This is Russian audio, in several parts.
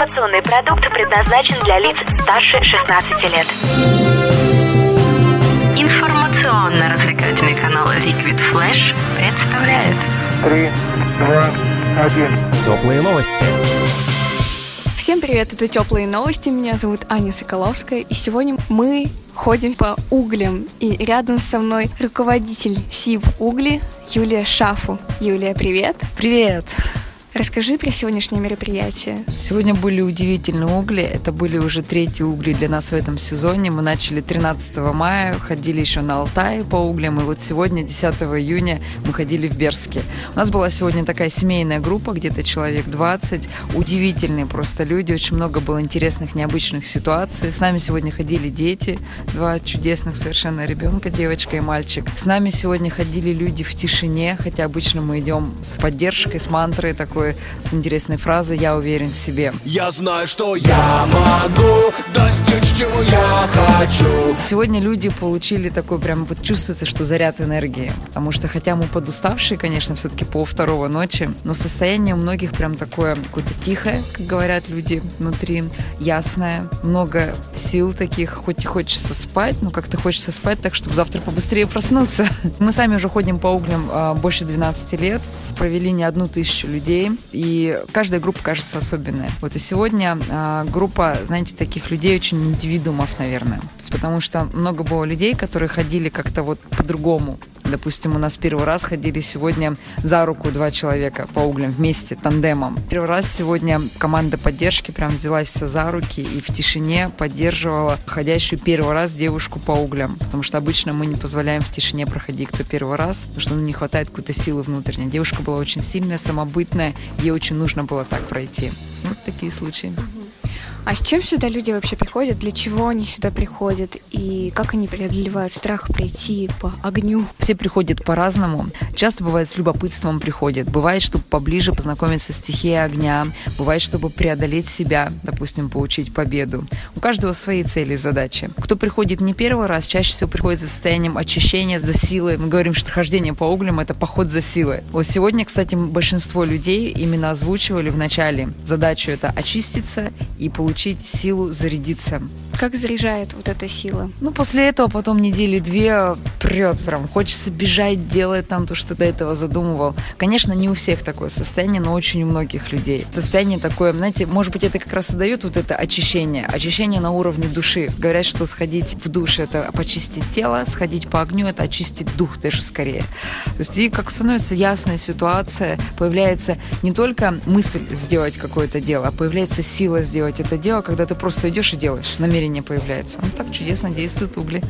Информационный продукт предназначен для лиц старше 16 лет. Информационно-развлекательный канал Liquid Flash представляет Три, два, один. Теплые новости. Всем привет, это Теплые новости, меня зовут Аня Соколовская, и сегодня мы ходим по углям, и рядом со мной руководитель СИБ «Угли» Юлия Шафу. Юлия, привет! Привет! Расскажи про сегодняшнее мероприятие. Сегодня были удивительные угли. Это были уже третьи угли для нас в этом сезоне. Мы начали 13 мая, ходили еще на Алтай по углям. И вот сегодня, 10 июня, мы ходили в Берске. У нас была сегодня такая семейная группа, где-то человек 20. Удивительные просто люди. Очень много было интересных, необычных ситуаций. С нами сегодня ходили дети. Два чудесных совершенно ребенка, девочка и мальчик. С нами сегодня ходили люди в тишине, хотя обычно мы идем с поддержкой, с мантрой такой такой с интересной фразой «Я уверен в себе». Я знаю, что я могу достичь, чего я хочу. Сегодня люди получили такой прям, вот чувствуется, что заряд энергии. Потому что, хотя мы подуставшие, конечно, все-таки по второго ночи, но состояние у многих прям такое какое-то тихое, как говорят люди внутри, ясное, много сил таких, хоть и хочется спать, но как-то хочется спать так, чтобы завтра побыстрее проснуться. Мы сами уже ходим по углям а, больше 12 лет, провели не одну тысячу людей, и каждая группа кажется особенная. Вот и сегодня э, группа, знаете, таких людей очень индивидуумов, наверное. То есть потому что много было людей, которые ходили как-то вот по-другому. Допустим, у нас первый раз ходили сегодня за руку два человека по углям вместе, тандемом. Первый раз сегодня команда поддержки прям взялась вся за руки и в тишине поддерживала ходящую первый раз девушку по углям. Потому что обычно мы не позволяем в тишине проходить кто первый раз, потому что ну, не хватает какой-то силы внутренней. Девушка была очень сильная, самобытная, ей очень нужно было так пройти. Вот такие случаи. А с чем сюда люди вообще приходят? Для чего они сюда приходят? И как они преодолевают страх прийти по огню? Все приходят по-разному. Часто бывает с любопытством приходят. Бывает, чтобы поближе познакомиться с стихией огня. Бывает, чтобы преодолеть себя, допустим, получить победу. У каждого свои цели и задачи. Кто приходит не первый раз, чаще всего приходит за состоянием очищения, за силой. Мы говорим, что хождение по углям – это поход за силой. Вот сегодня, кстати, большинство людей именно озвучивали в начале задачу – это очиститься и получить получить силу зарядиться. Как заряжает вот эта сила? Ну, после этого потом недели две прет прям. Хочется бежать, делать там то, что до этого задумывал. Конечно, не у всех такое состояние, но очень у многих людей. Состояние такое, знаете, может быть, это как раз и дает вот это очищение. Очищение на уровне души. Говорят, что сходить в душ – это почистить тело, сходить по огню – это очистить дух даже скорее. То есть и как становится ясная ситуация, появляется не только мысль сделать какое-то дело, а появляется сила сделать это дело, когда ты просто идешь и делаешь, намерение появляется. Ну, так чудесно действуют угли.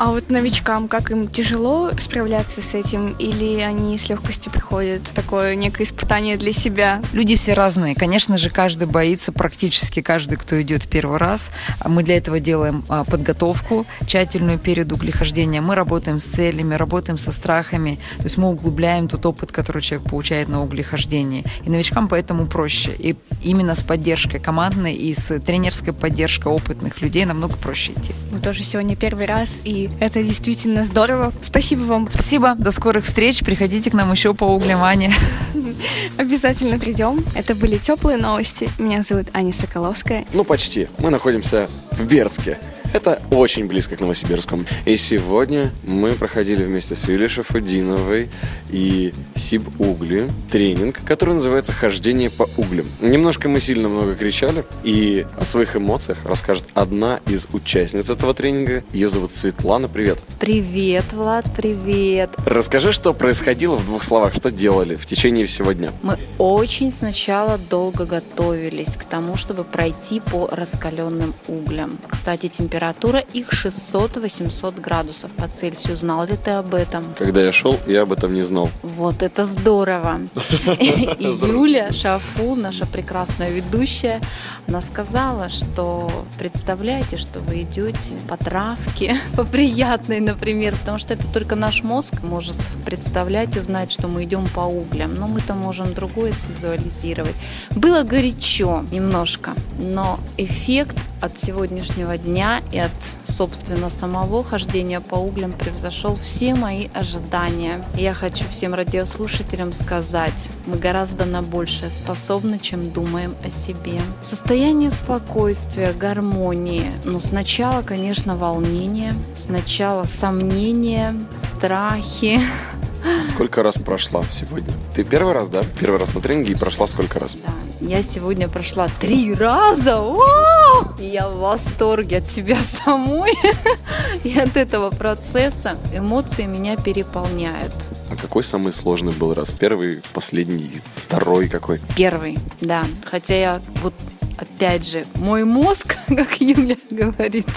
А вот новичкам, как им тяжело справляться с этим, или они с легкостью приходят? Такое некое испытание для себя? Люди все разные. Конечно же, каждый боится, практически каждый, кто идет первый раз. Мы для этого делаем а, подготовку тщательную перед углехождением. Мы работаем с целями, работаем со страхами. То есть мы углубляем тот опыт, который человек получает на углехождении. И новичкам поэтому проще. И именно с поддержкой командной и с тренерской поддержкой опытных людей намного проще идти. Мы тоже сегодня первый раз, и это действительно здорово. Спасибо вам. Спасибо. До скорых встреч. Приходите к нам еще по углям, Аня. Обязательно придем. Это были теплые новости. Меня зовут Аня Соколовская. Ну, почти. Мы находимся в Бердске. Это очень близко к Новосибирску. И сегодня мы проходили вместе с Юлией Шафудиновой и Сиб Угли тренинг, который называется «Хождение по углям». Немножко мы сильно много кричали, и о своих эмоциях расскажет одна из участниц этого тренинга. Ее зовут Светлана. Привет. Привет, Влад, привет. Расскажи, что происходило в двух словах, что делали в течение всего дня. Мы очень сначала долго готовились к тому, чтобы пройти по раскаленным углям. Кстати, температура температура их 600-800 градусов по Цельсию. Знал ли ты об этом? Когда я шел, я об этом не знал. Вот это здорово. И Юля Шафу, наша прекрасная ведущая, она сказала, что представляете, что вы идете по травке, по приятной, например, потому что это только наш мозг может представлять и знать, что мы идем по углям, но мы-то можем другое свизуализировать. Было горячо немножко, но эффект от сегодняшнего дня и от, собственно, самого хождения по углям превзошел все мои ожидания. И я хочу всем радиослушателям сказать, мы гораздо на большее способны, чем думаем о себе. Состояние спокойствия, гармонии. Ну, сначала, конечно, волнение, сначала сомнения, страхи, Сколько раз прошла сегодня? Ты первый раз, да? Первый раз на тренинге и прошла сколько раз? Да, я сегодня прошла три раза. И я в восторге от себя самой и от этого процесса. Эмоции меня переполняют. А какой самый сложный был раз? Первый, последний, второй какой? Первый, да. Хотя я вот опять же, мой мозг, как Юля говорит,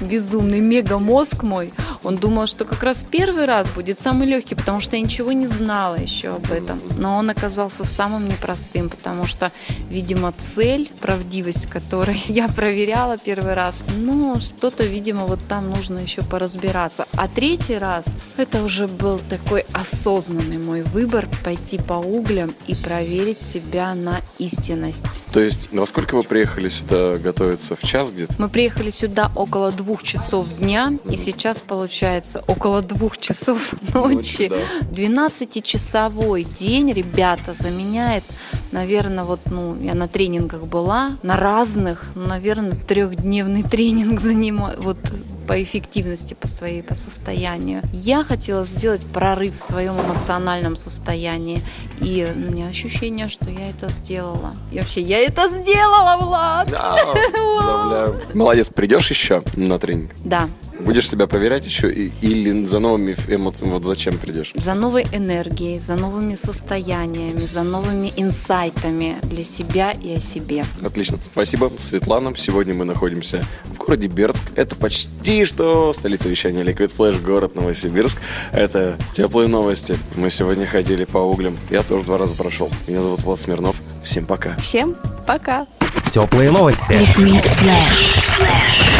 безумный мегамозг мой, он думал, что как раз первый раз будет самый легкий, потому что я ничего не знала еще об этом. Но он оказался самым непростым, потому что, видимо, цель, правдивость которой я проверяла первый раз, ну, что-то, видимо, вот там нужно еще поразбираться. А третий раз, это уже был такой осознанный мой выбор пойти по углям и проверить себя на истинность. То есть, во сколько вы приехали сюда готовиться? В час где-то? Мы приехали сюда около двух часов дня, и сейчас получается около двух часов ночи. Ночи, да. 12-часовой день, ребята, заменяет, наверное, вот, ну, я на тренингах была, на разных, наверное, трехдневный тренинг занимаю, вот по эффективности, по своей, по состоянию. Я хотела сделать прорыв в своем эмоциональном состоянии. И у меня ощущение, что я это сделала. И вообще, я это сделала, Влад! Поздравляю. Молодец, придешь еще на тренинг? Да, Будешь себя проверять еще и- или за новыми эмоциями? Вот зачем придешь? за новой энергией, за новыми состояниями, за новыми инсайтами для себя и о себе. Отлично. Спасибо, Светлана. Сегодня мы находимся в городе Бердск. Это почти что столица вещания Liquid Flash, город Новосибирск. Это теплые новости. Мы сегодня ходили по углям. Я тоже два раза прошел. Меня зовут Влад Смирнов. Всем пока. Всем пока! Теплые новости. Liquid Flash.